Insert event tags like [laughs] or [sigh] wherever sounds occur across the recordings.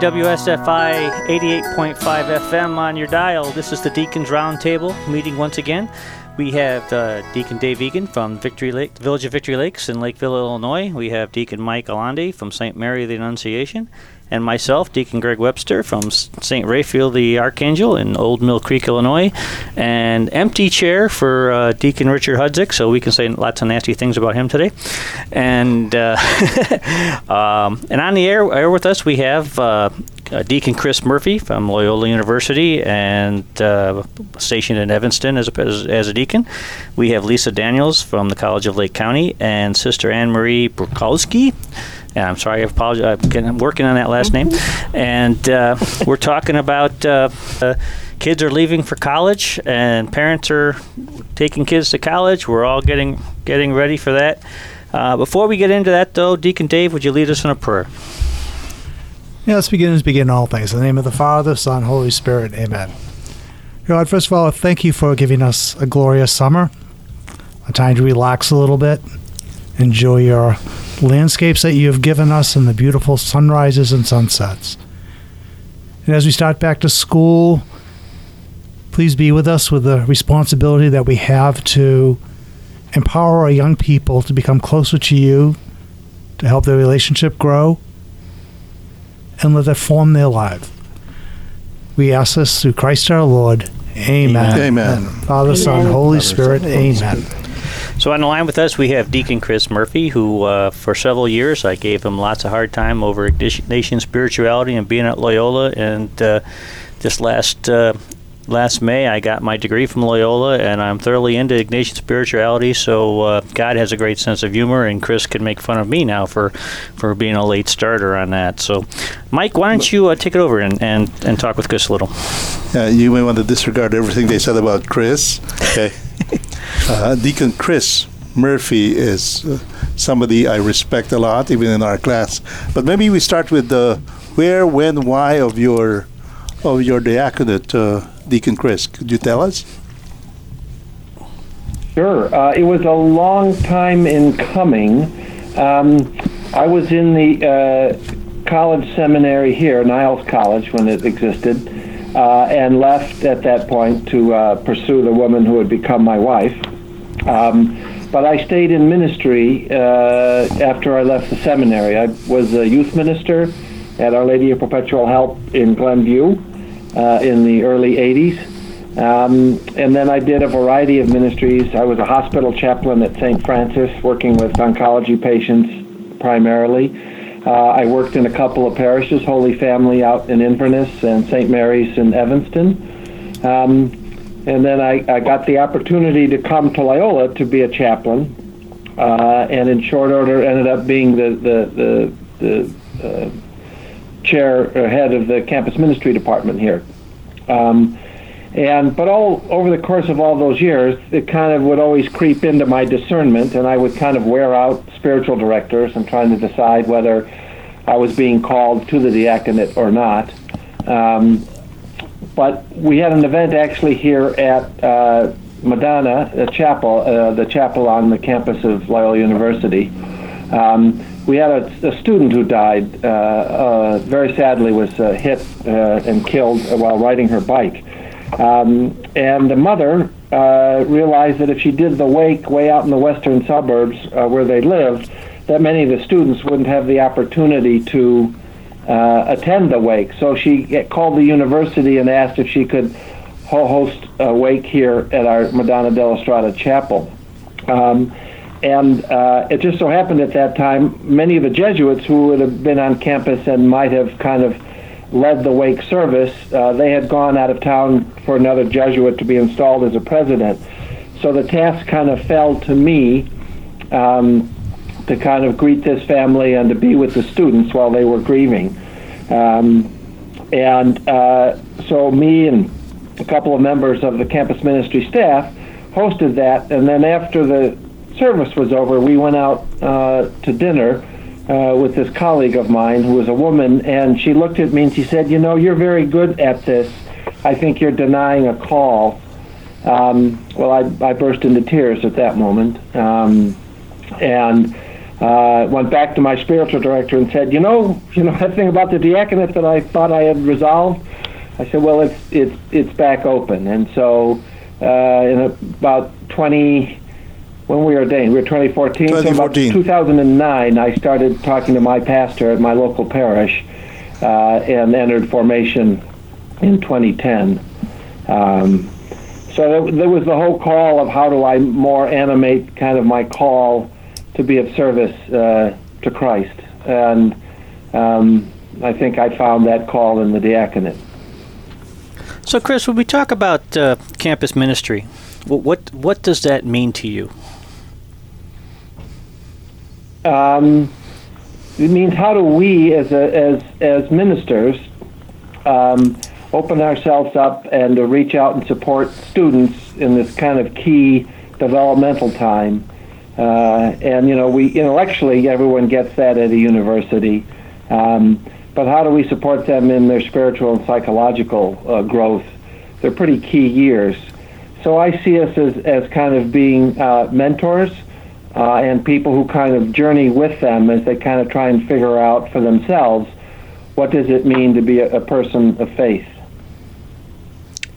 WSFI 88.5 FM on your dial. This is the Deacons Roundtable meeting once again. We have uh, Deacon Dave Egan from Victory Lake, Village of Victory Lakes in Lakeville, Illinois. We have Deacon Mike Alandi from St. Mary of the Annunciation and myself, Deacon Greg Webster from St. Raphael the Archangel in Old Mill Creek, Illinois, and empty chair for uh, Deacon Richard Hudzik, so we can say lots of nasty things about him today. And uh, [laughs] um, and on the air, air, with us, we have uh, uh, Deacon Chris Murphy from Loyola University and uh, stationed in Evanston as a, as, as, a deacon. We have Lisa Daniels from the College of Lake County and Sister Anne Marie Brukowski and I'm sorry, I apologize. I'm working on that last name. And uh, we're talking about uh, uh, kids are leaving for college, and parents are taking kids to college. We're all getting getting ready for that. Uh, before we get into that, though, Deacon Dave, would you lead us in a prayer? Yeah, let's begin as begin all things. In the name of the Father, Son, Holy Spirit. Amen. God, first of all, thank you for giving us a glorious summer, a time to relax a little bit, enjoy your landscapes that you have given us and the beautiful sunrises and sunsets. And as we start back to school, please be with us with the responsibility that we have to empower our young people to become closer to you, to help their relationship grow, and let that form their life. We ask this through Christ our Lord. Amen. Amen. Father, Son, Holy Spirit. Amen. So on the line with us, we have Deacon Chris Murphy, who uh, for several years I gave him lots of hard time over Ignatian spirituality and being at Loyola. And uh, this last uh, last May, I got my degree from Loyola, and I'm thoroughly into Ignatian spirituality. So uh, God has a great sense of humor, and Chris can make fun of me now for for being a late starter on that. So, Mike, why don't you uh, take it over and, and, and talk with Chris a little? you may want to disregard everything they said about Chris. Okay. Uh, Deacon Chris Murphy is uh, somebody I respect a lot, even in our class. But maybe we start with the where, when, why of your of your diaconate, uh, Deacon Chris. Could you tell us? Sure. Uh, it was a long time in coming. Um, I was in the uh, college seminary here, Niles College, when it existed, uh, and left at that point to uh, pursue the woman who would become my wife. Um, but I stayed in ministry uh, after I left the seminary. I was a youth minister at Our Lady of Perpetual Help in Glenview uh, in the early 80s. Um, and then I did a variety of ministries. I was a hospital chaplain at St. Francis, working with oncology patients primarily. Uh, I worked in a couple of parishes, Holy Family out in Inverness and St. Mary's in Evanston. Um, and then I, I got the opportunity to come to Loyola to be a chaplain, uh, and in short order ended up being the the the, the uh, chair or head of the campus ministry department here. Um, and but all over the course of all those years, it kind of would always creep into my discernment, and I would kind of wear out spiritual directors and trying to decide whether I was being called to the diaconate or not. Um, but we had an event actually here at uh, Madonna the Chapel, uh, the chapel on the campus of Loyola University. Um, we had a, a, student who died, uh, uh very sadly, was uh, hit uh, and killed while riding her bike. Um, and the mother realized that if she did the wake way out in the western suburbs where they lived, that many of the students wouldn't have the opportunity to uh, attend the wake. So she called the university and asked if she could host a wake here at our Madonna della Strada chapel. Um, and uh, it just so happened at that time, many of the Jesuits who would have been on campus and might have kind of led the wake service, uh, they had gone out of town for another Jesuit to be installed as a president. So the task kind of fell to me um, to kind of greet this family and to be with the students while they were grieving. Um, and uh, so me and a couple of members of the campus ministry staff hosted that. And then after the service was over, we went out uh, to dinner uh, with this colleague of mine who was a woman, and she looked at me and she said, "You know, you're very good at this. I think you're denying a call." Um, well, I, I burst into tears at that moment, um, and uh, went back to my spiritual director and said, you know, you know that thing about the diaconate that I thought I had resolved. I said, well, it's it's it's back open, and so uh, in about 20 when we were ordained, we were 2014. 2014. So about 2009, I started talking to my pastor at my local parish, uh, and entered formation in 2010. Um, so there, there was the whole call of how do I more animate kind of my call to be of service uh, to Christ. And um, I think I found that call in the diaconate. So, Chris, when we talk about uh, campus ministry, what, what what does that mean to you? Um, it means how do we, as a, as as ministers, um, open ourselves up and reach out and support students in this kind of key developmental time. Uh, and you know, we intellectually everyone gets that at a university, um, but how do we support them in their spiritual and psychological uh, growth? They're pretty key years. So I see us as, as kind of being uh, mentors uh, and people who kind of journey with them as they kind of try and figure out for themselves what does it mean to be a, a person of faith.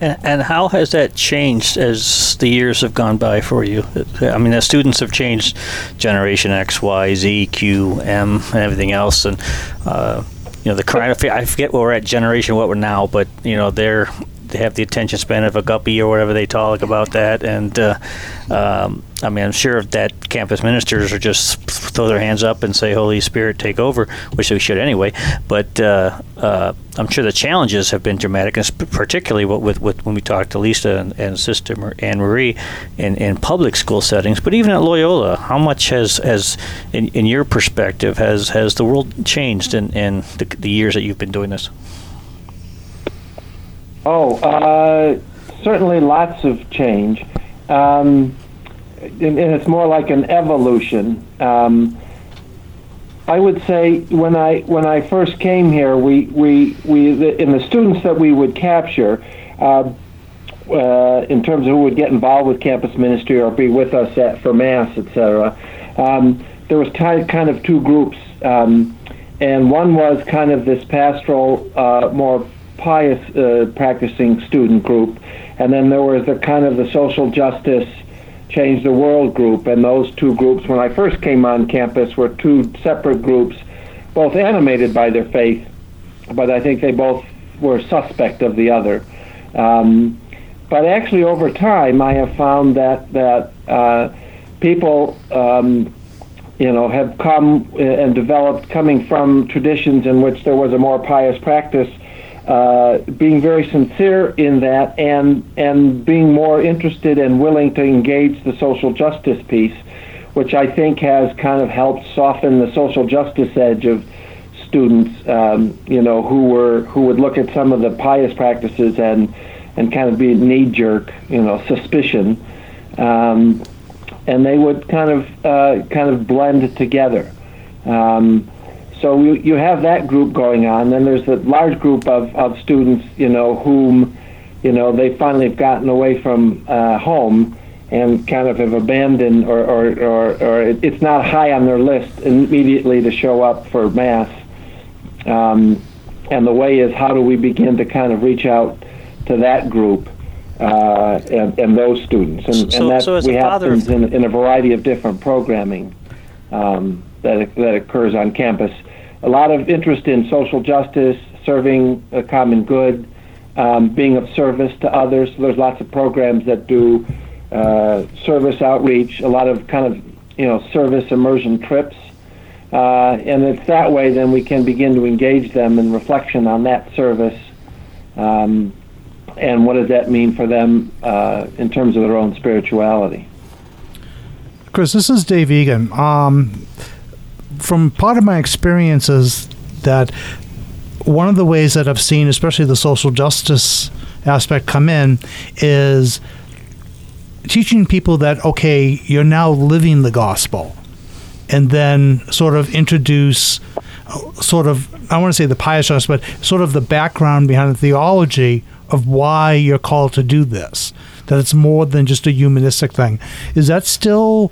And, and how has that changed as the years have gone by for you? I mean, as students have changed, Generation X, Y, Z, Q, M, and everything else, and uh, you know the current. I forget where we're at generation, what we're now, but you know they're they have the attention span of a guppy or whatever they talk about that. And uh, um, I mean, I'm sure that campus ministers are just throw their hands up and say, "Holy Spirit, take over," which we should anyway. But uh, uh, I'm sure the challenges have been dramatic, and particularly with, with when we talked to Lisa and, and Sister Anne Marie in, in public school settings. But even at Loyola, how much has, has in, in your perspective, has, has the world changed in, in the, the years that you've been doing this? Oh, uh, certainly lots of change. Um, and, it's more like an evolution. Um, I would say when I when I first came here, we we, we in the students that we would capture, uh, uh, in terms of who would get involved with campus ministry or be with us at for mass, etc. Um, there was t- kind of two groups, um, and one was kind of this pastoral, uh, more pious uh, practicing student group, and then there was the kind of the social justice change the world group, and those two groups, when I first came on campus, were two separate groups, both animated by their faith, but I think they both were suspect of the other. Um, but actually, over time, I have found that that uh, people, um, you know, have come uh, and developed coming from traditions in which there was a more pious practice uh, being very sincere in that and and being more interested and willing to engage the social justice piece, which I think has kind of helped soften the social justice edge of students, um, you know, who were who would look at some of the pious practices and and kind of be knee jerk, you know, suspicion, um, and they would kind of uh, kind of blend together. Um, so you, you have that group going on. Then there's a large group of, of students, you know, whom, you know, they finally have gotten away from uh, home and kind of have abandoned or, or, or, or it's not high on their list immediately to show up for Mass. Um, and the way is how do we begin to kind of reach out to that group uh, and, and those students? And, so, and that so we happens in, in a variety of different programming um, that, that occurs on campus a lot of interest in social justice, serving a common good, um, being of service to others. So there's lots of programs that do uh, service outreach, a lot of kind of you know service immersion trips, uh, and it's that way then we can begin to engage them in reflection on that service. Um, and what does that mean for them uh, in terms of their own spirituality? Chris, this is Dave Egan. Um, from part of my experiences that one of the ways that I've seen, especially the social justice aspect, come in is teaching people that okay, you're now living the gospel, and then sort of introduce sort of I want to say the pious justice, but sort of the background behind the theology of why you're called to do this. That it's more than just a humanistic thing. Is that still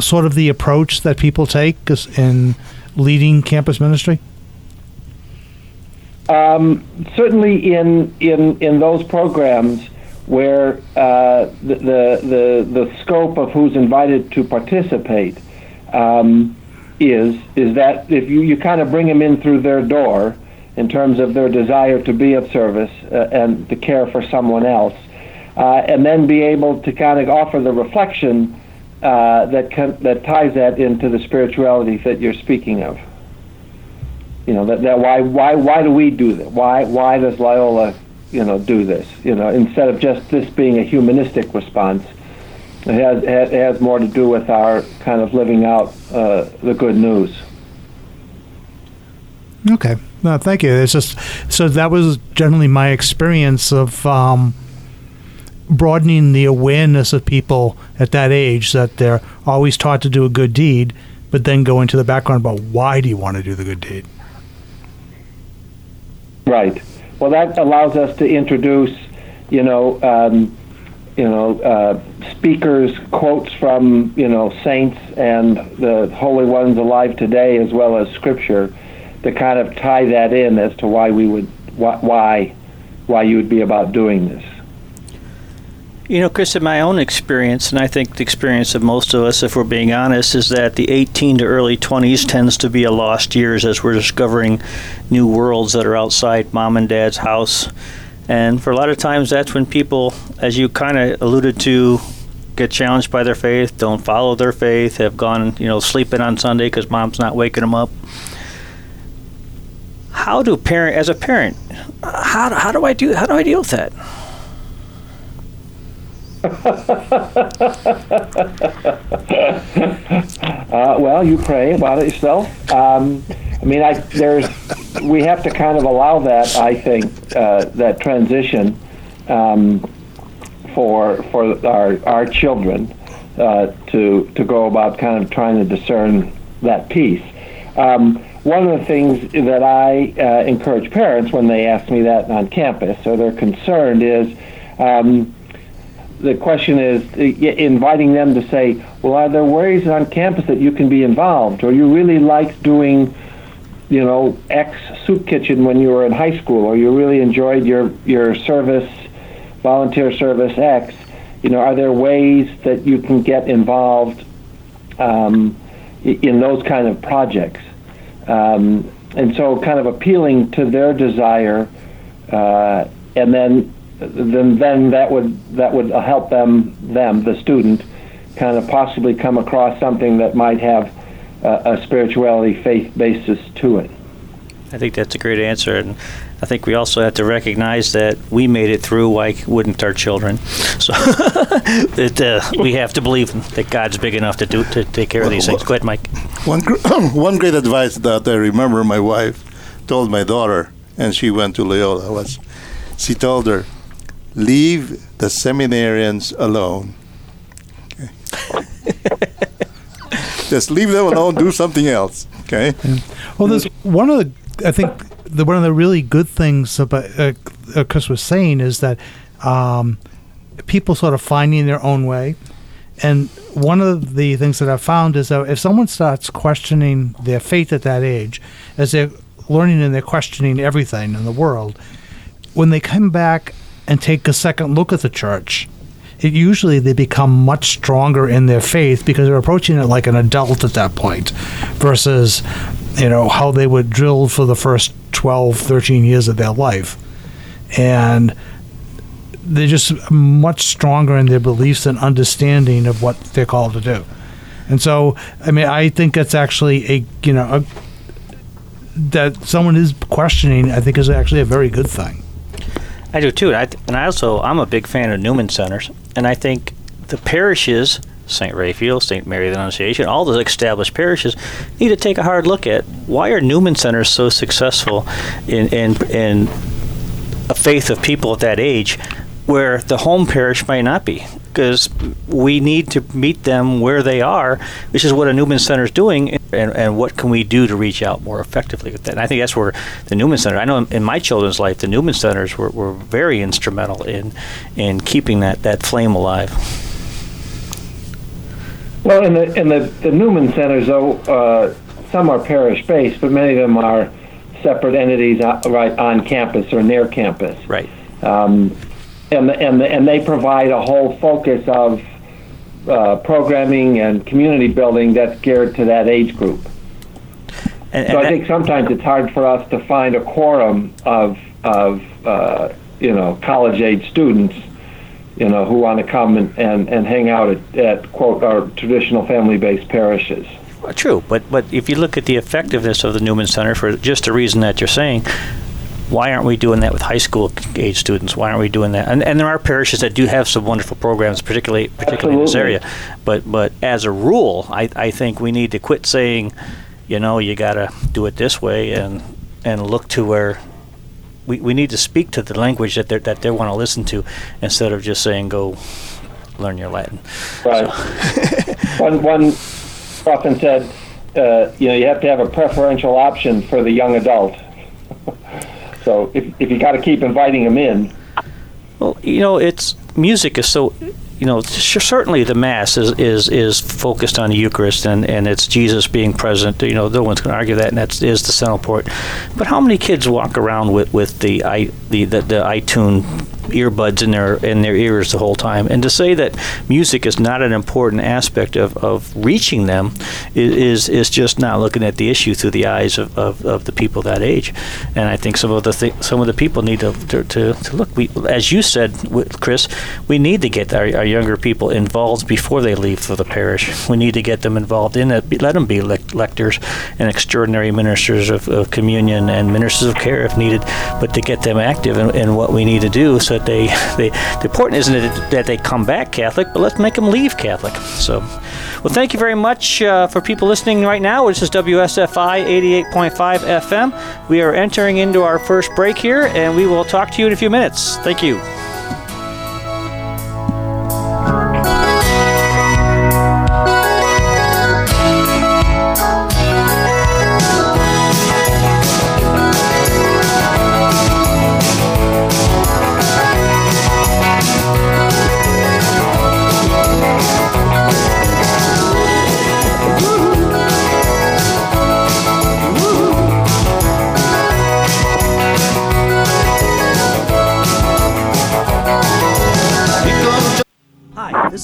sort of the approach that people take in leading campus ministry? Um, certainly, in in in those programs where uh, the, the the scope of who's invited to participate um, is is that if you, you kind of bring them in through their door in terms of their desire to be of service uh, and to care for someone else, uh, and then be able to kind of offer the reflection uh, that can, that ties that into the spirituality that you're speaking of. You know that, that why why why do we do that? Why why does Loyola you know do this? You know instead of just this being a humanistic response, it has it has more to do with our kind of living out uh, the good news. Okay, no, thank you. It's just so that was generally my experience of um, broadening the awareness of people at that age that they're always taught to do a good deed, but then go into the background about why do you want to do the good deed. Right. Well, that allows us to introduce, you know, um, you know, uh, speakers, quotes from, you know, saints and the holy ones alive today, as well as scripture, to kind of tie that in as to why we would, why, why you would be about doing this. You know, Chris, in my own experience, and I think the experience of most of us, if we're being honest, is that the 18 to early 20s tends to be a lost years as we're discovering new worlds that are outside mom and dad's house. And for a lot of times, that's when people, as you kind of alluded to, get challenged by their faith, don't follow their faith, have gone, you know, sleeping on Sunday because mom's not waking them up. How do parent, as a parent, how, how do I do, how do I deal with that? [laughs] uh, well, you pray about it yourself. Um, I mean, I, there's we have to kind of allow that. I think uh, that transition um, for for our our children uh, to to go about kind of trying to discern that piece. Um, one of the things that I uh, encourage parents when they ask me that on campus or they're concerned is. Um, the question is uh, inviting them to say, well, are there ways on campus that you can be involved, or you really liked doing, you know, X soup kitchen when you were in high school, or you really enjoyed your your service, volunteer service X. You know, are there ways that you can get involved um, in those kind of projects? Um, and so, kind of appealing to their desire, uh, and then then then that would that would help them them the student kind of possibly come across something that might have a spirituality faith basis to it. I think that's a great answer, and I think we also have to recognize that we made it through. Why wouldn't our children? [laughs] So that uh, we have to believe that God's big enough to do to take care of these things. Go ahead, Mike. One [clears throat] one great advice that I remember my wife told my daughter, and she went to Loyola was, she told her, leave the seminarians alone. Okay. [laughs] Just leave them alone. Do something else. Okay. Yeah. Well, there's one of the I think the one of the really good things about uh, uh, Chris was saying is that um, people sort of finding their own way. And one of the things that I've found is that if someone starts questioning their faith at that age, as they're learning and they're questioning everything in the world, when they come back and take a second look at the church, it usually they become much stronger in their faith because they're approaching it like an adult at that point versus you know how they would drill for the first 12 13 years of their life. And they're just much stronger in their beliefs and understanding of what they're called to do. And so i mean i think that's actually a you know a, that someone is questioning i think is actually a very good thing I do too, and I, and I also I'm a big fan of Newman centers, and I think the parishes, St. Raphael, St. Mary of the Annunciation, all the established parishes need to take a hard look at why are Newman centers so successful in in in a faith of people at that age where the home parish might not be because we need to meet them where they are, which is what a Newman Center is doing, and, and what can we do to reach out more effectively with that. And I think that's where the Newman Center, I know in my children's life, the Newman Centers were, were very instrumental in, in keeping that, that flame alive. Well, in the in the, the Newman centers, though, uh, some are parish based, but many of them are separate entities right on campus or near campus. Right. Um, and and and they provide a whole focus of uh, programming and community building that's geared to that age group. And, So and I think sometimes it's hard for us to find a quorum of of uh, you know college age students, you know, who want to come and, and, and hang out at, at quote our traditional family based parishes. Well, True, but but if you look at the effectiveness of the Newman Center for just the reason that you're saying, why aren't we doing that with high school age students? Why aren't we doing that? And, and there are parishes that do have some wonderful programs, particularly particularly in this area. But but as a rule, I, I think we need to quit saying, you know, you got to do it this way and and look to where. We, we need to speak to the language that they that they want to listen to, instead of just saying go learn your Latin. Right. [laughs] one one often said, uh, you know, you have to have a preferential option for the young adult. So if if you got to keep inviting them in, Well, you know, it's music is so, you know, certainly the mass is, is, is focused on the Eucharist and, and it's Jesus being present. You know, no one's going to argue that, and that is the central point. But how many kids walk around with, with the i the, the, the iTunes earbuds in their in their ears the whole time? And to say that music is not an important aspect of, of reaching them is, is just not looking at the issue through the eyes of, of, of the people that age. And I think some of the th- some of the people need to, to, to, to look. We, as you said, Chris, we need to get our, our younger people involved before they leave for the parish. We need to get them involved in it. Let them be lec- lectors and extraordinary ministers of, of communion and ministers of care if needed, but to get them active in, in what we need to do so that they, they the important isn't that, that they come back Catholic, but let's make them leave Catholic. So, well, thank you very much uh, for people listening right now. This is WSFI 88.5 FM. We are entering into our first break here, and we will talk to you in a few minutes. Thank you.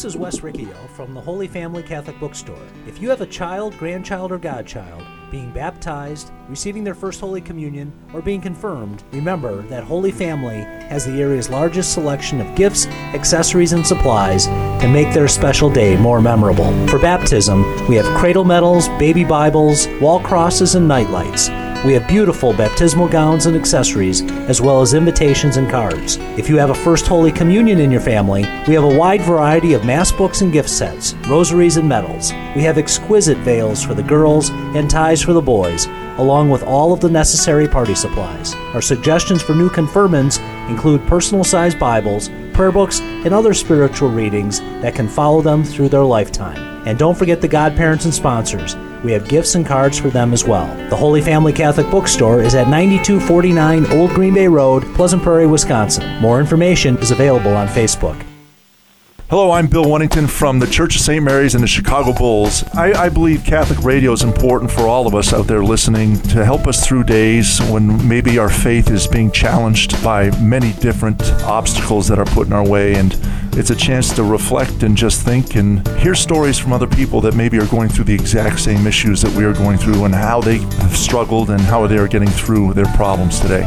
This is Wes Riccio from the Holy Family Catholic Bookstore. If you have a child, grandchild, or godchild being baptized, receiving their first Holy Communion, or being confirmed, remember that Holy Family has the area's largest selection of gifts, accessories, and supplies to make their special day more memorable. For baptism, we have cradle medals, baby Bibles, wall crosses, and nightlights. We have beautiful baptismal gowns and accessories, as well as invitations and cards. If you have a First Holy Communion in your family, we have a wide variety of Mass books and gift sets, rosaries and medals. We have exquisite veils for the girls and ties for the boys, along with all of the necessary party supplies. Our suggestions for new confirmants include personal sized Bibles, prayer books, and other spiritual readings that can follow them through their lifetime. And don't forget the godparents and sponsors. We have gifts and cards for them as well. The Holy Family Catholic Bookstore is at 9249 Old Green Bay Road, Pleasant Prairie, Wisconsin. More information is available on Facebook. Hello, I'm Bill Wennington from the Church of St. Mary's and the Chicago Bulls. I, I believe Catholic radio is important for all of us out there listening to help us through days when maybe our faith is being challenged by many different obstacles that are put in our way. And it's a chance to reflect and just think and hear stories from other people that maybe are going through the exact same issues that we are going through and how they have struggled and how they are getting through their problems today.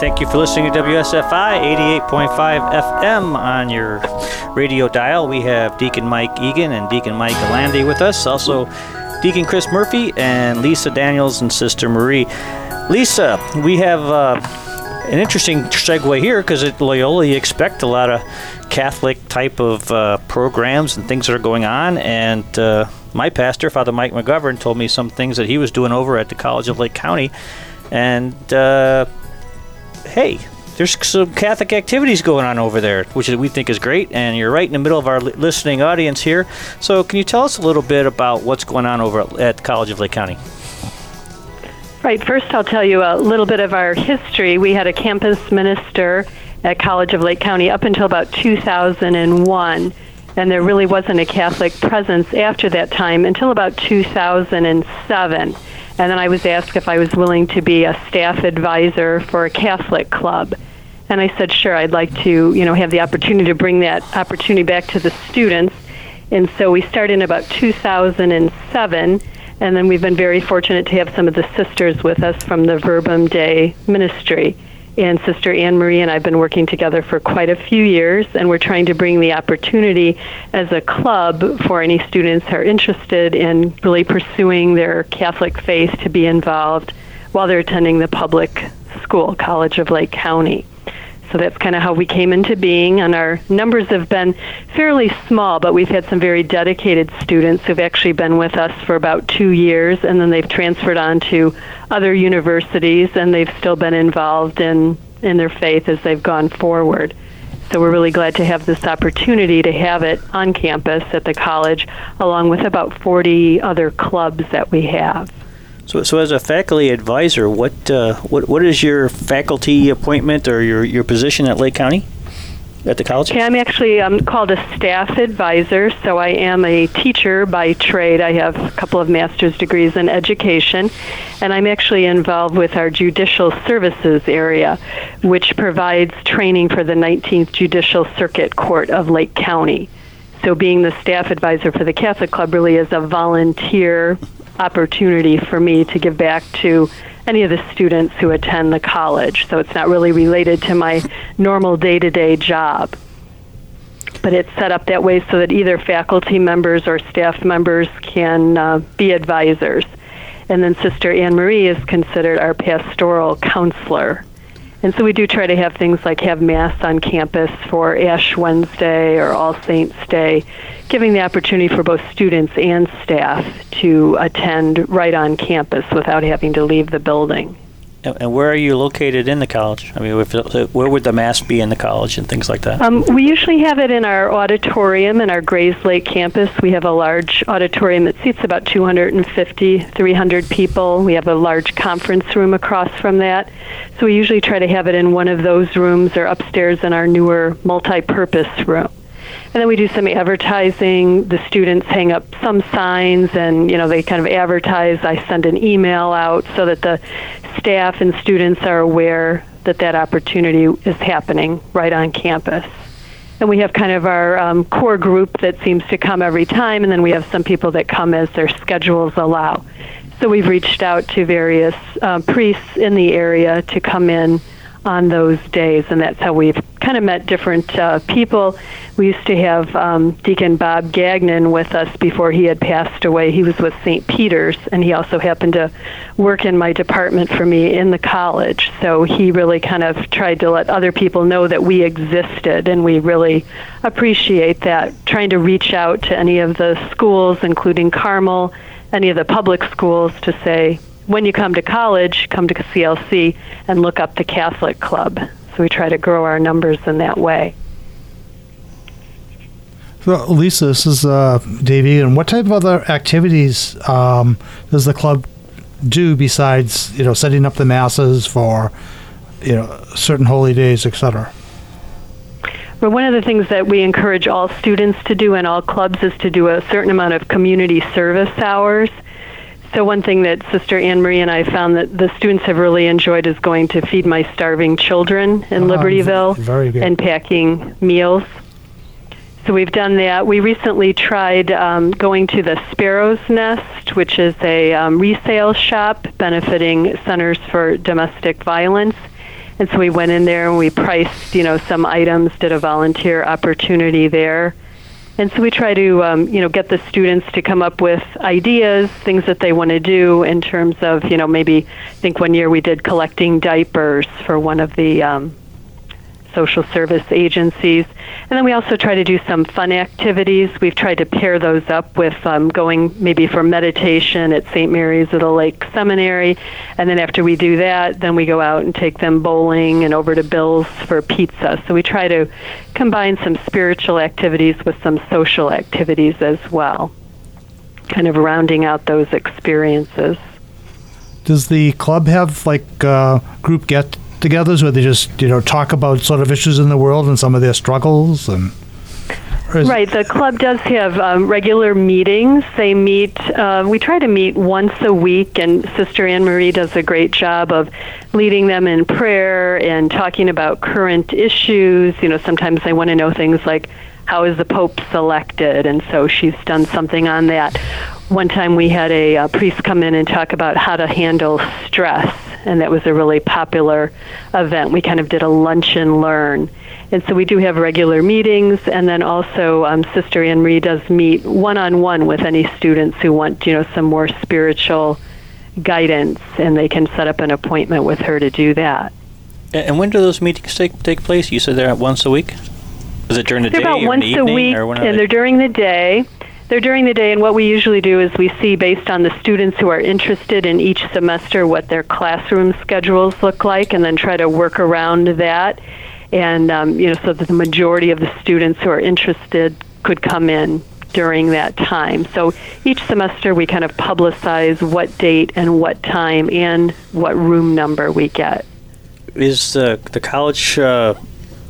Thank you for listening to WSFI 88.5 FM on your radio dial. We have Deacon Mike Egan and Deacon Mike Alandi with us. Also, Deacon Chris Murphy and Lisa Daniels and Sister Marie. Lisa, we have uh, an interesting segue here because at Loyola you expect a lot of Catholic type of uh, programs and things that are going on. And uh, my pastor, Father Mike McGovern, told me some things that he was doing over at the College of Lake County. And uh, hey, there's some Catholic activities going on over there, which we think is great. And you're right in the middle of our listening audience here. So, can you tell us a little bit about what's going on over at, College of Lake County? Right. First, I'll tell you a little bit of our history. We had a campus minister at College of Lake County up until about 2001, and there really wasn't a Catholic presence after that time until about 2007. And then I was asked if I was willing to be a staff advisor for a Catholic club. And I said, sure, I'd like to, you know, have the opportunity to bring that opportunity back to the students. And so we started in about 2007 and then we've been very fortunate to have some of the sisters with us from the Verbum Dei ministry. And Sister Anne Marie and I have been working together for quite a few years, and we're trying to bring the opportunity as a club for any students who are interested in really pursuing their Catholic faith to be involved while they're attending the public school, College of Lake County. So that's kind of how we came into being, and our numbers have been fairly small, but we've had some very dedicated students who've actually been with us for about two years, and then they've transferred on to other universities, and they've still been involved in, in their faith as they've gone forward. So we're really glad to have this opportunity to have it on campus at the college, along with about 40 other clubs that we have. So, so as a faculty advisor, what uh, what what is your faculty appointment or your, your position at Lake County, at the college? Okay, I'm actually called a staff advisor, so I am a teacher by trade. I have a couple of master's degrees in education, and I'm actually involved with our judicial services area, which provides training for the 19th Judicial Circuit Court of Lake County. So, being the staff advisor for the Catholic Club really is a volunteer opportunity for me to give back to any of the students who attend the college. So it's not really related to my normal day to day job. But it's set up that way so that either faculty members or staff members can uh, be advisors. And then Sister Anne Marie is considered our pastoral counselor. And so we do try to have things like have Mass on campus for Ash Wednesday or All Saints Day, giving the opportunity for both students and staff to attend right on campus without having to leave the building. And and where are you located in the college? I mean, if, where would the mass be in the college and things like that? Um, we usually have it in our auditorium in our Grayslake campus. We have a large auditorium that seats about 250, 300 people. We have a large conference room across from that. So we usually try to have it in one of those rooms or upstairs in our newer multi-purpose room. And then we do some advertising. The students hang up some signs and, you know, they kind of advertise. I send an email out so that the staff and students are aware that that opportunity is happening right on campus. And we have kind of our um, core group that seems to come every time, and then we have some people that come as their schedules allow. So we've reached out to various uh, priests in the area to come in on those days, and that's how we've kind of met different uh, people. We used to have um, Deacon Bob Gagnon with us before he had passed away. He was with St. Peter's, and he also happened to work in my department for me in the college. So he really kind of tried to let other people know that we existed, and we really appreciate that. Trying to reach out to any of the schools, including Carmel, any of the public schools, to say, when you come to college, come to CLC and look up the Catholic Club. So we try to grow our numbers in that way. So, Lisa, this is uh, Dave Egan. What type of other activities um, does the club do besides, you know, setting up the masses for, you know, certain holy days, etc.? But one of the things that we encourage all students to do in all clubs is to do a certain amount of community service hours. So one thing that Sister Anne Marie and I found that the students have really enjoyed is going to feed my starving children in Ah, Libertyville and packing meals. So we've done that. We recently tried um, going to the Sparrow's Nest, which is a um, resale shop benefiting Centers for Domestic Violence. And so we went in there and we priced, you know, some items, did a volunteer opportunity there. And so we try to, um, you know, get the students to come up with ideas, things that they want to do in terms of, you know, maybe I think one year we did collecting diapers for one of the um, social service agencies. And then we also try to do some fun activities. We've tried to pair those up with um, going maybe for meditation at St. Mary's of the Lake Seminary. And then after we do that, then we go out and take them bowling and over to Bill's for pizza. So we try to combine some spiritual activities with some social activities as well, kind of rounding out those experiences. Does the club have like uh, group get togethers where they just you know talk about sort of issues in the world and some of their struggles and right the club does have um, regular meetings. They meet uh, we try to meet once a week and sister anne marie does a great job of leading them in prayer and talking about current issues. You know sometimes they want to know things like how is the pope selected and so she's done something on that one time we had a, a priest come in and talk about how to handle stress and that was a really popular event. We kind of did a lunch and learn. And so we do have regular meetings, and then also um, Sister Anne Marie does meet one on one with any students who want, you know, some more spiritual guidance, and they can set up an appointment with her to do that. And when do those meetings take take place? You said they're at once a week. Is it during the they're day about or once the a week, or when are and they? they're during the day. They're during the day, and what we usually do is we see, based on the students who are interested in each semester, what their classroom schedules look like, and then try to work around that. And um, you know, so that the majority of the students who are interested could come in during that time. So each semester, we kind of publicize what date and what time and what room number we get. Is uh, the college uh,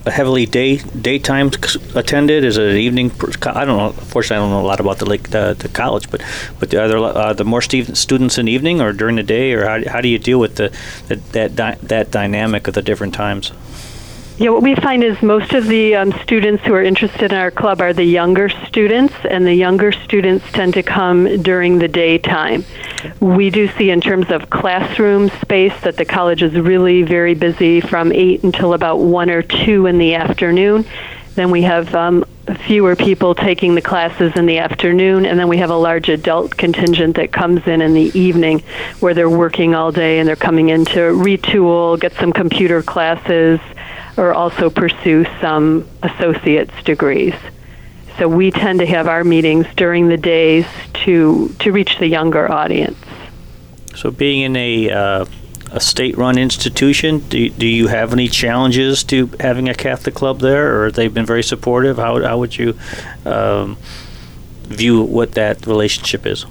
heavily day daytime attended? Is it an evening? I don't know. Unfortunately, I don't know a lot about the lake, uh, the college, but but are there uh, the more stu- students in the evening or during the day, or how, how do you deal with the, the that dy- that dynamic of the different times? Yeah, what we find is most of the um, students who are interested in our club are the younger students, and the younger students tend to come during the daytime. We do see, in terms of classroom space, that the college is really very busy from 8 until about 1 or 2 in the afternoon. Then we have um, fewer people taking the classes in the afternoon, and then we have a large adult contingent that comes in in the evening where they're working all day and they're coming in to retool, get some computer classes, or also pursue some associate's degrees. So we tend to have our meetings during the days to to reach the younger audience. So, being in a uh, a state-run institution, do, do you have any challenges to having a Catholic club there, or they've been very supportive? How how would you um, view what that relationship is?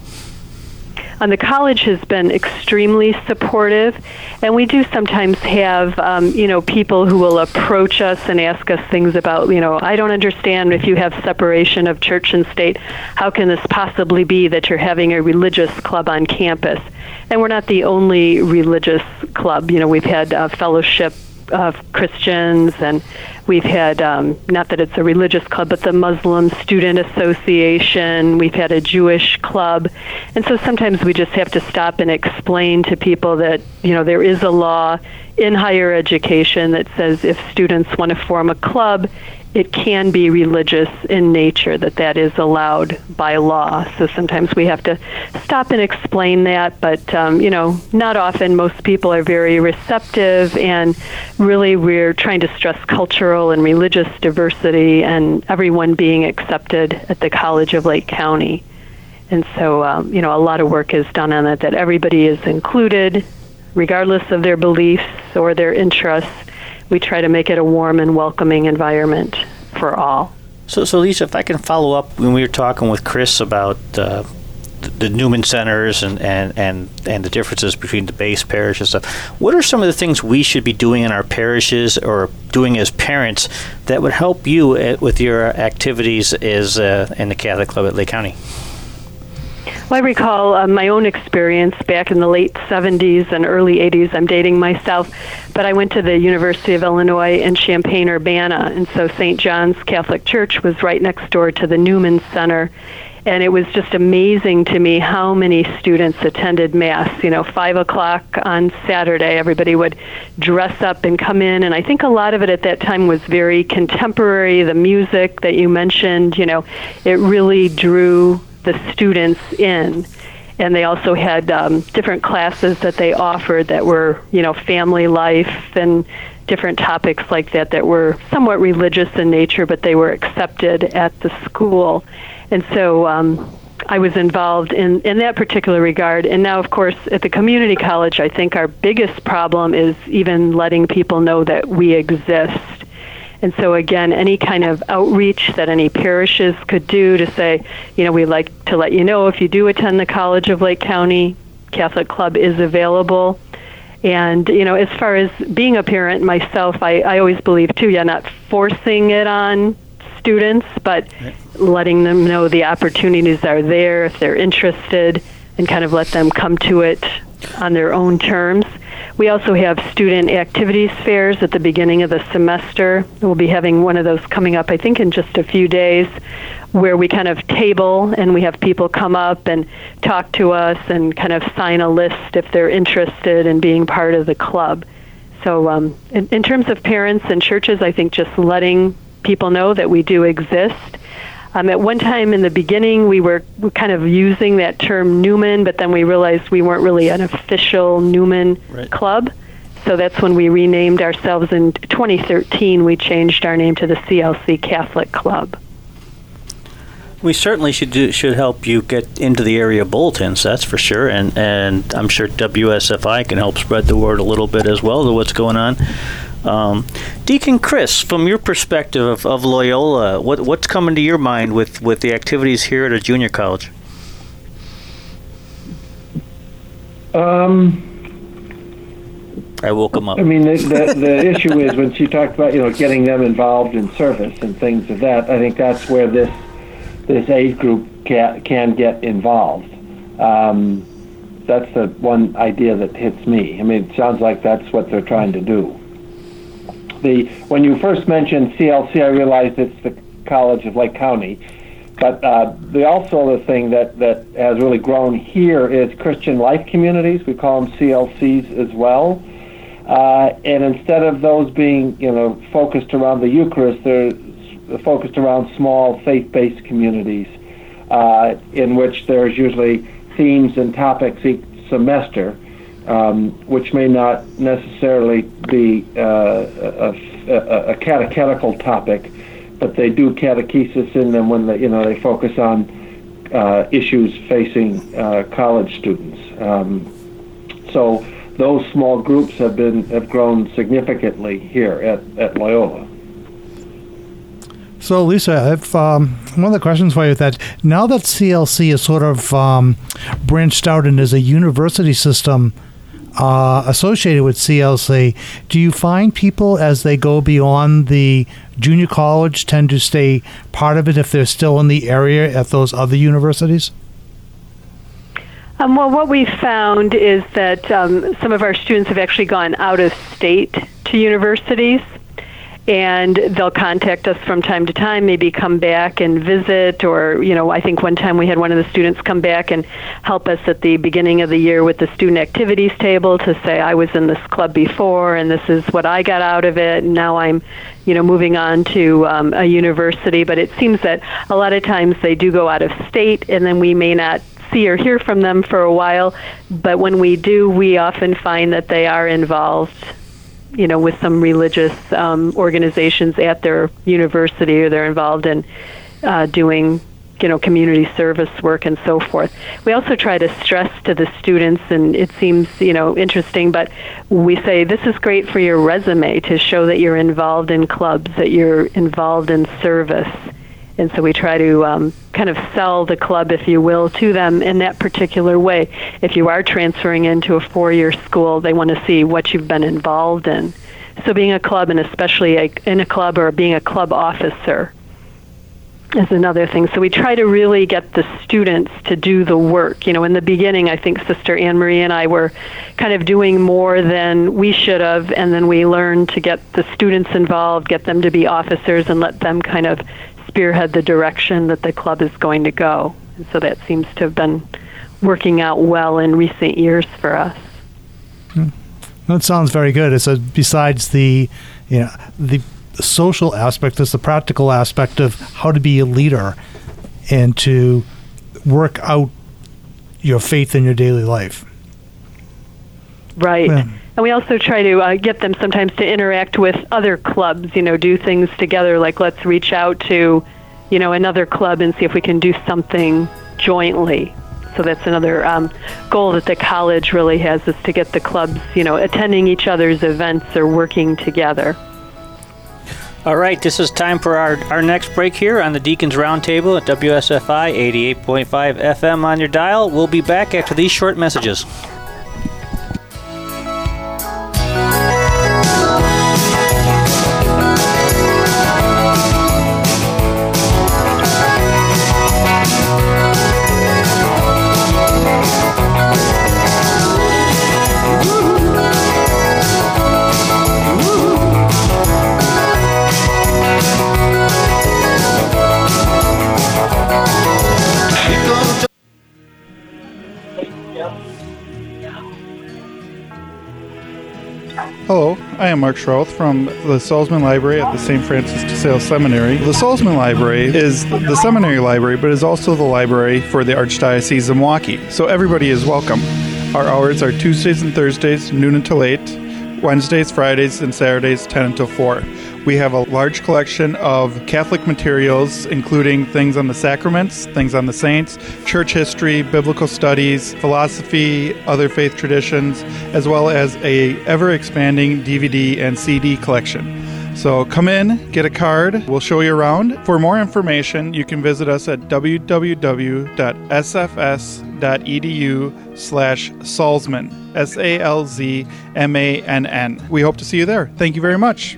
Um, the college has been extremely supportive, and we do sometimes have, um, you know, people who will approach us and ask us things about, you know, I don't understand if you have separation of church and state, how can this possibly be that you're having a religious club on campus? And we're not the only religious club. You know, we've had uh, fellowship of Christians, and we've had um, not that it's a religious club, but the Muslim Student Association. We've had a Jewish club, and so sometimes we just have to stop and explain to people that you know there is a law in higher education that says if students want to form a club, it can be religious in nature, that that is allowed by law. So sometimes we have to stop and explain that, but um, you know, not often. Most people are very receptive, and really, we're trying to stress cultural and religious diversity and everyone being accepted at the College of Lake County. And so, um, you know, a lot of work is done on that, that everybody is included, regardless of their beliefs or their interests we try to make it a warm and welcoming environment for all. So, so Lisa, if I can follow up when we were talking with Chris about uh, the, Newman centers and, and, and, and the differences between the base parish and stuff, what are some of the things we should be doing in our parishes or doing as parents that would help you at, with your activities as uh, in the Catholic Club at Lake County? Well, I recall uh, my own experience back in the late 70s and early 80s. I'm dating myself, but I went to the University of Illinois in Champaign Urbana, and so St. John's Catholic Church was right next door to the Newman Center. And it was just amazing to me how many students attended Mass. You know, 5 o'clock on Saturday, everybody would dress up and come in. And I think a lot of it at that time was very contemporary. The music that you mentioned, you know, it really drew the students in. And they also had um, different classes that they offered that were, you know, family life and different topics like that that were somewhat religious in nature, but they were accepted at the school. And so um, I was involved in, in that particular regard. And now, of course, at the community college, I think our biggest problem is even letting people know that we exist and so, again, any kind of outreach that any parishes could do to say, you know, we'd like to let you know if you do attend the College of Lake County, Catholic Club is available. And, you know, as far as being a parent myself, I, I always believe, too, yeah, not forcing it on students, but letting them know the opportunities are there if they're interested and kind of let them come to it on their own terms. We also have student activities fairs at the beginning of the semester. We'll be having one of those coming up, I think, in just a few days, where we kind of table and we have people come up and talk to us and kind of sign a list if they're interested in being part of the club. So, um, in, in terms of parents and churches, I think just letting people know that we do exist um, at one time in the beginning, we were kind of using that term Newman, but then we realized we weren't really an official Newman right. club. So that's when we renamed ourselves in 2013. We changed our name to the CLC Catholic Club. We certainly should do, should help you get into the area bulletins. That's for sure, and and I'm sure WSFI can help spread the word a little bit as well to what's going on. Um, Deacon Chris, from your perspective of, of Loyola, what, what's coming to your mind with, with the activities here at a junior college? Um, I woke him up. I mean, the, the, the issue is when she talked about you know getting them involved in service and things of that. I think that's where this this age group can, can get involved. Um, that's the one idea that hits me. I mean, it sounds like that's what they're trying to do the when you first mentioned CLC, I realized it's the College of Lake County. But uh, the also the thing that, that has really grown here is Christian life communities. We call them CLCs as well. Uh, and instead of those being you know focused around the Eucharist, they're focused around small faith-based communities uh, in which there's usually themes and topics each semester um, which may not necessarily be uh, a, a, a, catechetical topic, but they do catechesis in them when they, you know they focus on uh, issues facing uh, college students. Um, so those small groups have been have grown significantly here at, at Loyola. So, Lisa, if, um, one of the questions for you is that now that CLC is sort of um, branched out and is a university system uh, associated with CLC, do you find people as they go beyond the junior college tend to stay part of it if they're still in the area at those other universities? Um, well, what we've found is that um, some of our students have actually gone out of state to universities and they'll contact us from time to time maybe come back and visit or you know i think one time we had one of the students come back and help us at the beginning of the year with the student activities table to say i was in this club before and this is what i got out of it and now i'm you know moving on to um, a university. But it seems that a lot of times they do go out of state and then we may not see or hear from them for a while. But when we do we often find that they are involved you know, with some religious um, organizations at their university, or they're involved in uh, doing, you know, community service work and so forth. We also try to stress to the students, and it seems, you know, interesting, but we say this is great for your resume to show that you're involved in clubs, that you're involved in service and so we try to um, kind of sell the club, if you will, to them in that particular way. If you are transferring into a four-year school, they want to see what you've been involved in. So being a club, and especially a, in a club or being a club officer, is another thing. So we try to really get the students to do the work. You know, in the beginning, I think Sister Anne Marie and I were kind of doing more than we should have, and then we learned to get the students involved, get them to be officers, and let them kind of spearhead the direction that the club is going to go. And so that seems to have been working out well in recent years for us. Hmm. That sounds very good. It's a, besides the, you know, the social aspect, there's the practical aspect of how to be a leader and to work out your faith in your daily life. Right. Yeah. And we also try to uh, get them sometimes to interact with other clubs, you know, do things together, like let's reach out to, you know, another club and see if we can do something jointly. So that's another um, goal that the college really has is to get the clubs, you know, attending each other's events or working together. All right, this is time for our, our next break here on the Deacons Roundtable at WSFI 88.5 FM on your dial. We'll be back after these short messages. Hello, I am Mark Schroth from the Salzmann Library at the St. Francis de Sales Seminary. The Salzmann Library is the seminary library, but is also the library for the Archdiocese of Milwaukee, so everybody is welcome. Our hours are Tuesdays and Thursdays, noon until 8, Wednesdays, Fridays, and Saturdays, 10 until 4. We have a large collection of Catholic materials, including things on the sacraments, things on the saints, church history, biblical studies, philosophy, other faith traditions, as well as a ever-expanding DVD and CD collection. So come in, get a card, we'll show you around. For more information, you can visit us at www.sfs.edu slash Salzmann, S-A-L-Z-M-A-N-N. We hope to see you there. Thank you very much.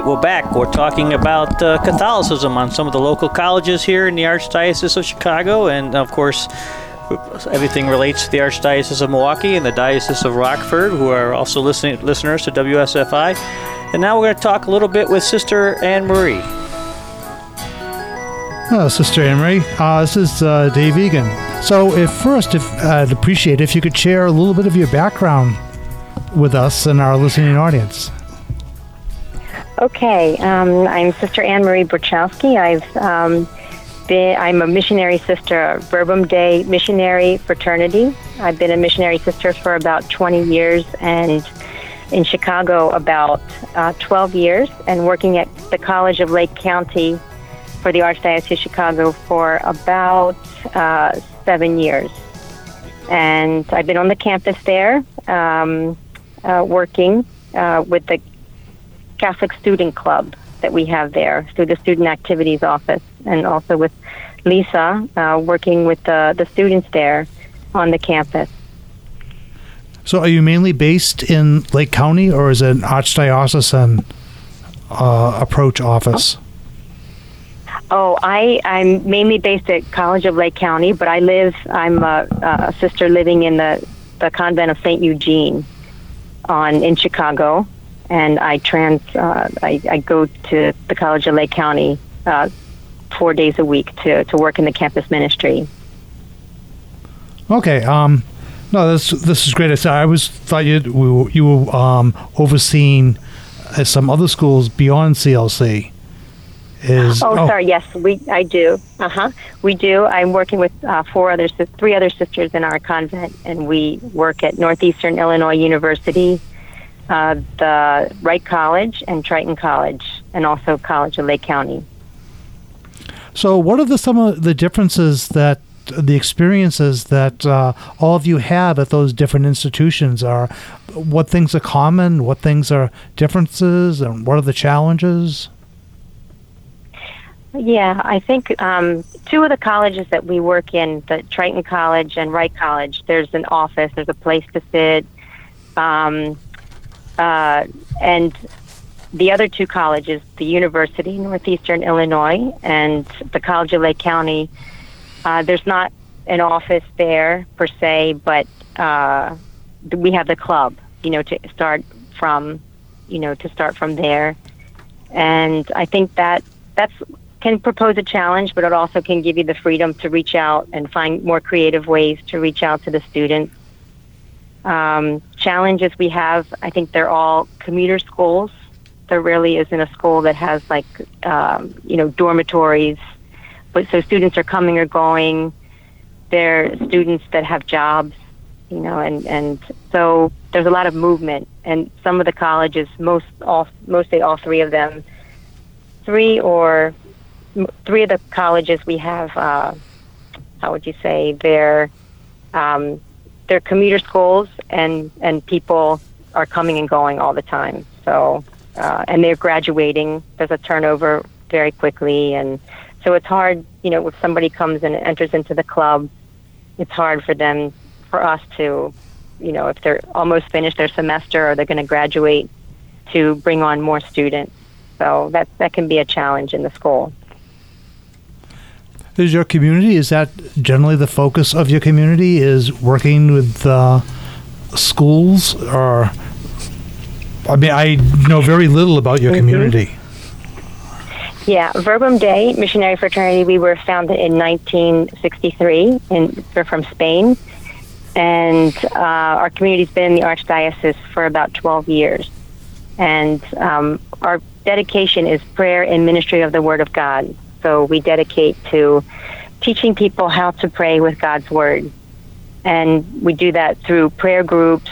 Right, we're back. We're talking about uh, Catholicism on some of the local colleges here in the Archdiocese of Chicago, and of course, everything relates to the Archdiocese of Milwaukee and the Diocese of Rockford, who are also listening listeners to WSFI. And now we're going to talk a little bit with Sister Anne Marie. Hello, Sister Anne Marie. Uh, this is uh, Dave Egan. So, if first, if I'd appreciate if you could share a little bit of your background with us and our listening audience. Okay, um, I'm Sister Anne Marie Burchowski. I've um, been, I'm a missionary sister, a Verbum Dei missionary fraternity. I've been a missionary sister for about 20 years and in Chicago about uh, 12 years and working at the College of Lake County for the Archdiocese of Chicago for about uh, seven years. And I've been on the campus there um, uh, working uh, with the Catholic Student Club that we have there through the Student Activities Office, and also with Lisa uh, working with the, the students there on the campus. So, are you mainly based in Lake County, or is it an archdiocesan uh, approach office? Oh, I, I'm mainly based at College of Lake County, but I live, I'm a, a sister living in the, the convent of St. Eugene on in Chicago. And I trans, uh, I, I go to the College of Lake County uh, four days a week to, to work in the campus ministry. Okay. Um, no, this this is great. I always thought you you were um, overseeing uh, some other schools beyond CLC, is. Oh, sorry. Yes, we. I do. Uh huh. We do. I'm working with uh, four other, three other sisters in our convent, and we work at Northeastern Illinois University, uh, the Wright College, and Triton College, and also College of Lake County. So, what are the some of the differences that the experiences that uh, all of you have at those different institutions are? What things are common? What things are differences? And what are the challenges? Yeah, I think um, two of the colleges that we work in, the Triton College and Wright College, there's an office, there's a place to sit, um, uh, and the other two colleges, the University, Northeastern Illinois, and the College of Lake County, uh, there's not an office there per se, but uh, we have the club, you know, to start from, you know, to start from there, and I think that that's can propose a challenge, but it also can give you the freedom to reach out and find more creative ways to reach out to the students. Um, challenges we have, I think they're all commuter schools. There really isn't a school that has like, um, you know, dormitories. But so students are coming or going. They're students that have jobs, you know, and, and so there's a lot of movement. And some of the colleges, most all, mostly all three of them, three or three of the colleges we have, uh, how would you say, they're um, they're commuter schools, and and people are coming and going all the time. So uh, and they're graduating. There's a turnover very quickly, and so it's hard. You know, if somebody comes and enters into the club, it's hard for them, for us to, you know, if they're almost finished their semester or they're going to graduate, to bring on more students. So that that can be a challenge in the school. Is your community is that generally the focus of your community is working with uh, schools or I mean I know very little about your Mhm. community. Yeah, Verbum Dei Missionary Fraternity. We were founded in 1963, and we're from Spain, and uh, our community's been in the Archdiocese for about 12 years. And um, our dedication is prayer and ministry of the Word of God. So we dedicate to teaching people how to pray with God's Word, and we do that through prayer groups,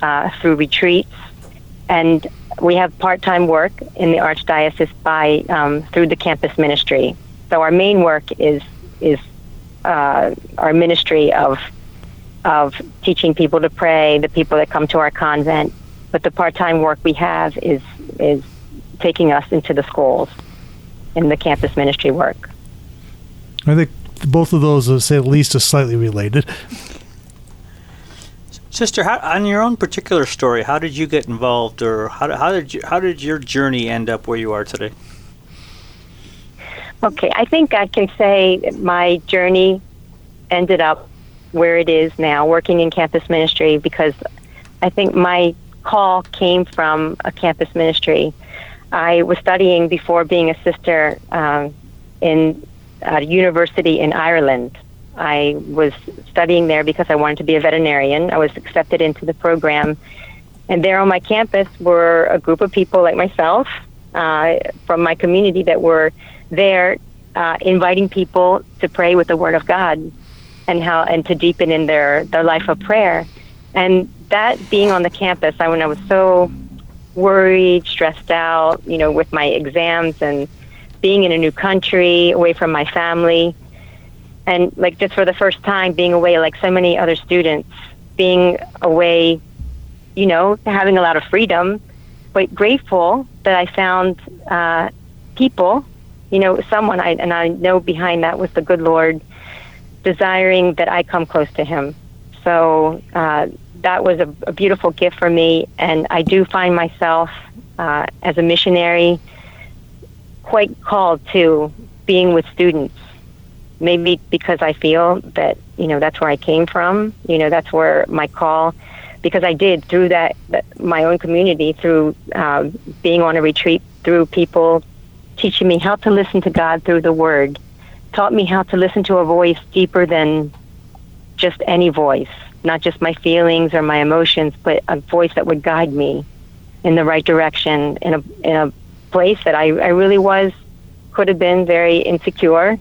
uh, through retreats, and we have part-time work in the archdiocese by um, through the campus ministry. So our main work is is uh, our ministry of of teaching people to pray, the people that come to our convent. But the part-time work we have is is taking us into the schools in the campus ministry work. I think both of those, to say the least, are slightly related. Sister, how, on your own particular story, how did you get involved, or how, how did you, how did your journey end up where you are today? Okay, I think I can say my journey ended up where it is now, working in campus ministry, because I think my call came from a campus ministry. I was studying before being a sister um, in a university in Ireland. I was studying there because I wanted to be a veterinarian. I was accepted into the program. And there on my campus were a group of people like myself uh, from my community that were there uh, inviting people to pray with the Word of God and how and to deepen in their, their life of prayer. And that being on the campus, I when I was so worried, stressed out, you know, with my exams and being in a new country, away from my family, and like just for the first time being away like so many other students, being away, you know, having a lot of freedom, but grateful that I found uh, people, you know, someone I and I know behind that was the good Lord desiring that I come close to Him. So uh, that was a, a beautiful gift for me, and I do find myself uh, as a missionary quite called to being with students. Maybe because I feel that you know that's where I came from. You know that's where my call, because I did through that, that my own community through uh, being on a retreat, through people teaching me how to listen to God through the Word, taught me how to listen to a voice deeper than just any voice, not just my feelings or my emotions, but a voice that would guide me in the right direction in a in a place that I, I really was could have been very insecure.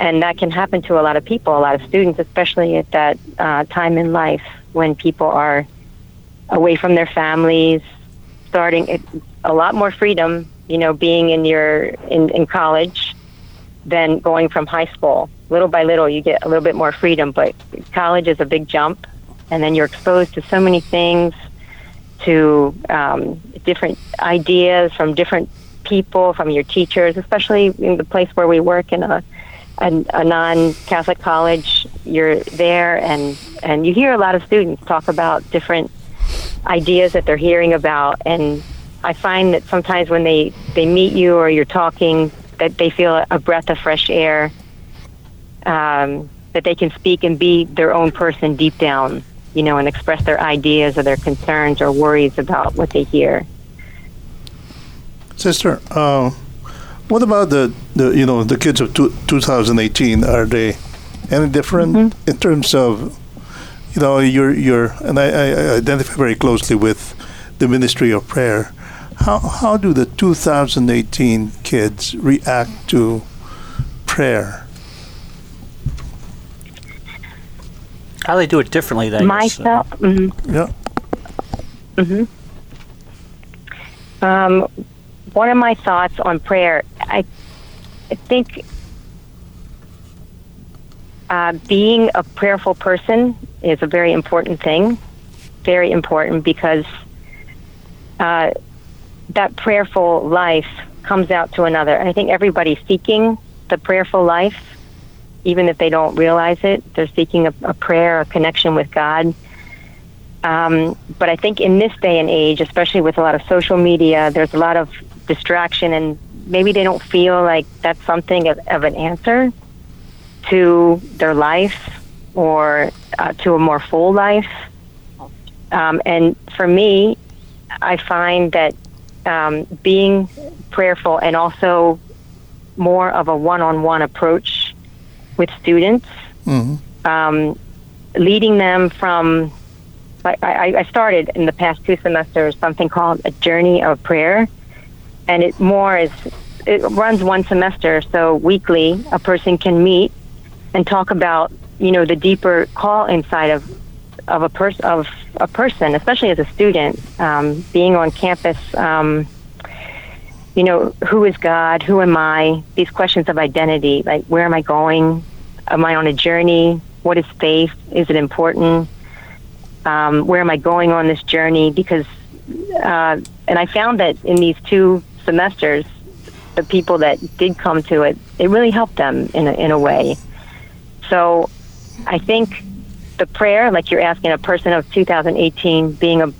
And that can happen to a lot of people, a lot of students, especially at that uh, time in life when people are away from their families, starting a lot more freedom, you know, being in your in, in college than going from high school. Little by little, you get a little bit more freedom, but college is a big jump, and then you're exposed to so many things, to um, different ideas from different people, from your teachers, especially in the place where we work in a a, a non-Catholic college. You're there, and and you hear a lot of students talk about different ideas that they're hearing about, and I find that sometimes when they they meet you or you're talking, that they feel a breath of fresh air. Um, that they can speak and be their own person deep down, you know, and express their ideas or their concerns or worries about what they hear. Sister, uh, what about the, the you know the kids of two, 2018? Are they any different Mm-hmm. in terms of you know you're you're and I, I identify very closely with the ministry of prayer. How how do the 2018 kids react to prayer? How they do it differently, then? Myself, mhm. Yeah. hmm Um, one of my thoughts on prayer, I, I think uh, being a prayerful person is a very important thing. Very important because uh, that prayerful life comes out to another. And I think everybody seeking the prayerful life, even if they don't realize it. They're seeking a, a prayer, a connection with God. Um, but I think in this day and age, especially with a lot of social media, there's a lot of distraction, and maybe they don't feel like that's something of, of an answer to their life or uh, to a more full life. Um, and for me, I find that um, being prayerful and also more of a one-on-one approach with students, um, leading them from I, I started in the past two semesters something called a journey of prayer, and it more is it runs one semester. So weekly, a person can meet and talk about you know the deeper call inside of of a person of a person, especially as a student, um, being on campus. Um, you know, who is God? Who am I? These questions of identity, like where am I going? Am I on a journey? What is faith? Is it important? um, where am I going on this journey? Because, uh, and I found that in these two semesters, the people that did come to it, it really helped them in a, in a way. So I think the prayer, like you're asking a person of 2018 being a,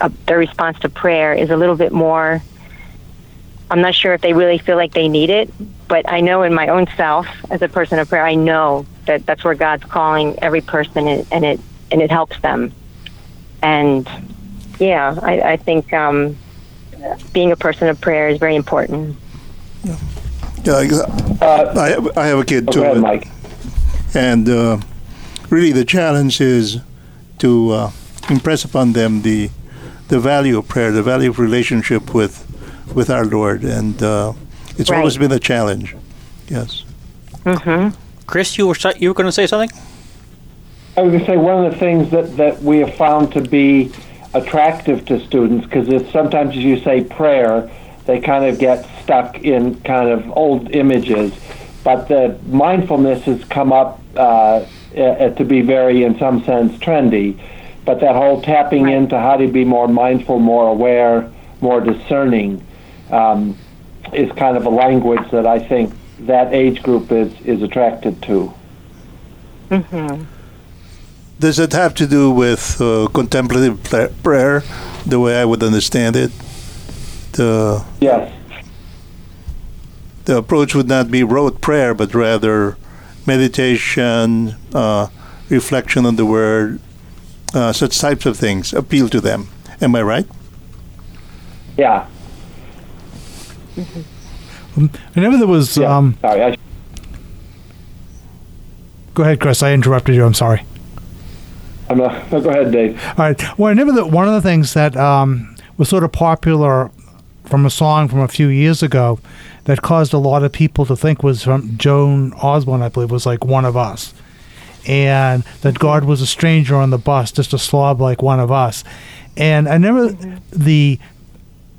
a their response to prayer is a little bit more. I'm not sure if they really feel like they need it, but I know in my own self, as a person of prayer, I know that that's where God's calling every person, and, and it and it helps them. And yeah, I, I think um, being a person of prayer is very important. Yeah, I, I, I have a kid too. go ahead, Mike. And uh, really, the challenge is to uh, impress upon them the the value of prayer, the value of relationship with with our Lord, and uh, it's Right. always been a challenge. Yes. Mm-hmm. Chris, you were you were going to say something? I was going to say one of the things that, that we have found to be attractive to students because it's sometimes as you say prayer, they kind of get stuck in kind of old images, but the mindfulness has come up uh, uh, to be very, in some sense, trendy. But that whole tapping into how to be more mindful, more aware, more discerning um, is kind of a language that I think that age group is, is attracted to. Mm-hmm. Does it have to do with uh, contemplative pla- prayer, the way I would understand it? The Yes. the approach would not be rote prayer, but rather meditation, uh, reflection on the word, uh, such types of things appeal to them. Am I right? Yeah. Whenever there was, um, Sorry, I go ahead, Chris. I interrupted you. I'm sorry. I'm not, no, go ahead, Dave. All right. Well, I remember that one of the things that um, was sort of popular from a song from a few years ago that caused a lot of people to think was from Joan Osborne, I believe, was like one of us. And that God was a stranger on the bus, just a slob like one of us. And I remember the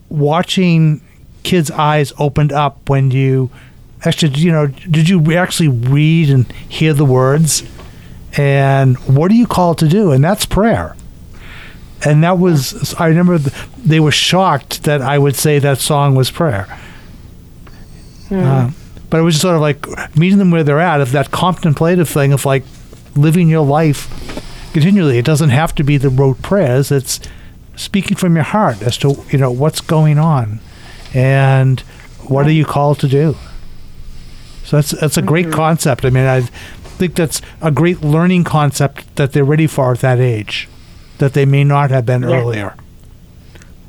watching kids' eyes opened up when you actually, you know, did you actually read and hear the words? And what do you call it to do? And that's prayer. And that was, I remember they were shocked that I would say that song was prayer. Uh, but it was just sort of like meeting them where they're at, of that contemplative thing of like living your life continually. It doesn't have to be the rote prayers. It's speaking from your heart as to you know what's going on, and what are you called to do. So that's that's a great concept. I mean, I think that's a great learning concept that they're ready for at that age, that they may not have been Yeah. earlier.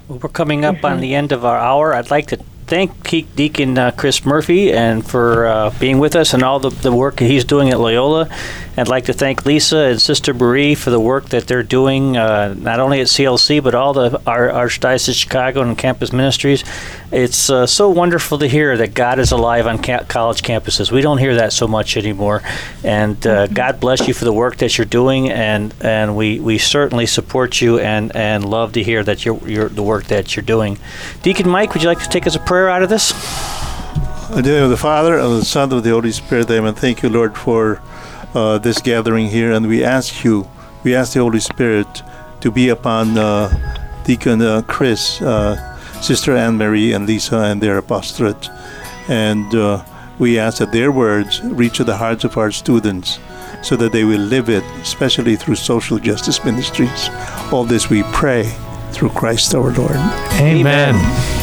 Well, we're coming up on the end of our hour. I'd like to thank Deacon uh, Chris Murphy and for uh, being with us and all the, the work he's doing at Loyola. I'd like to thank Lisa and Sister Marie for the work that they're doing, uh, not only at CLC but all the our Archdiocese of Chicago and campus ministries. It's uh, so wonderful to hear that God is alive on ca- college campuses. We don't hear that so much anymore, and uh, God bless you for the work that you're doing, and and we, we certainly support you and, and love to hear that you're, you're the work that you're doing. Deacon Mike, would you like to take us a prayer out of this? In the name of the Father, and the Son, and of the Holy Spirit, amen. Thank you, Lord, for uh, this gathering here. And we ask you, we ask the Holy Spirit to be upon uh, Deacon uh, Chris, uh, Sister Anne Marie, and Lisa and their apostolate. And uh, we ask that their words reach the hearts of our students so that they will live it, especially through social justice ministries. All this we pray through Christ our Lord. Amen.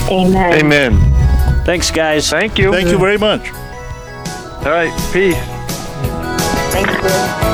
Amen. Amen. Thanks, guys. Thank you. Thank you very much. All right. Peace. Thank you.